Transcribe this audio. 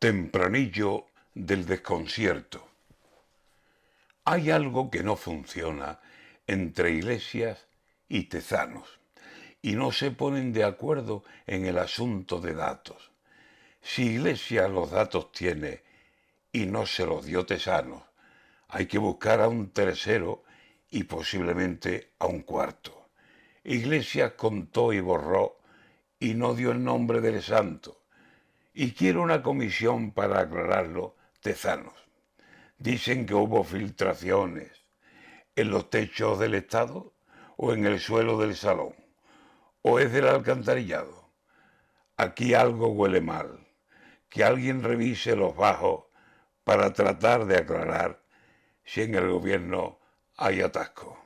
Tempranillo del desconcierto. Hay algo que no funciona entre iglesias y tezanos y no se ponen de acuerdo en el asunto de datos. Si iglesia los datos tiene y no se los dio tesanos, hay que buscar a un tercero y posiblemente a un cuarto. Iglesia contó y borró y no dio el nombre del santo y quiero una comisión para aclararlo, tezanos. Dicen que hubo filtraciones en los techos del Estado o en el suelo del salón, o es del alcantarillado. Aquí algo huele mal. Que alguien revise los bajos para tratar de aclarar si en el gobierno hay atasco.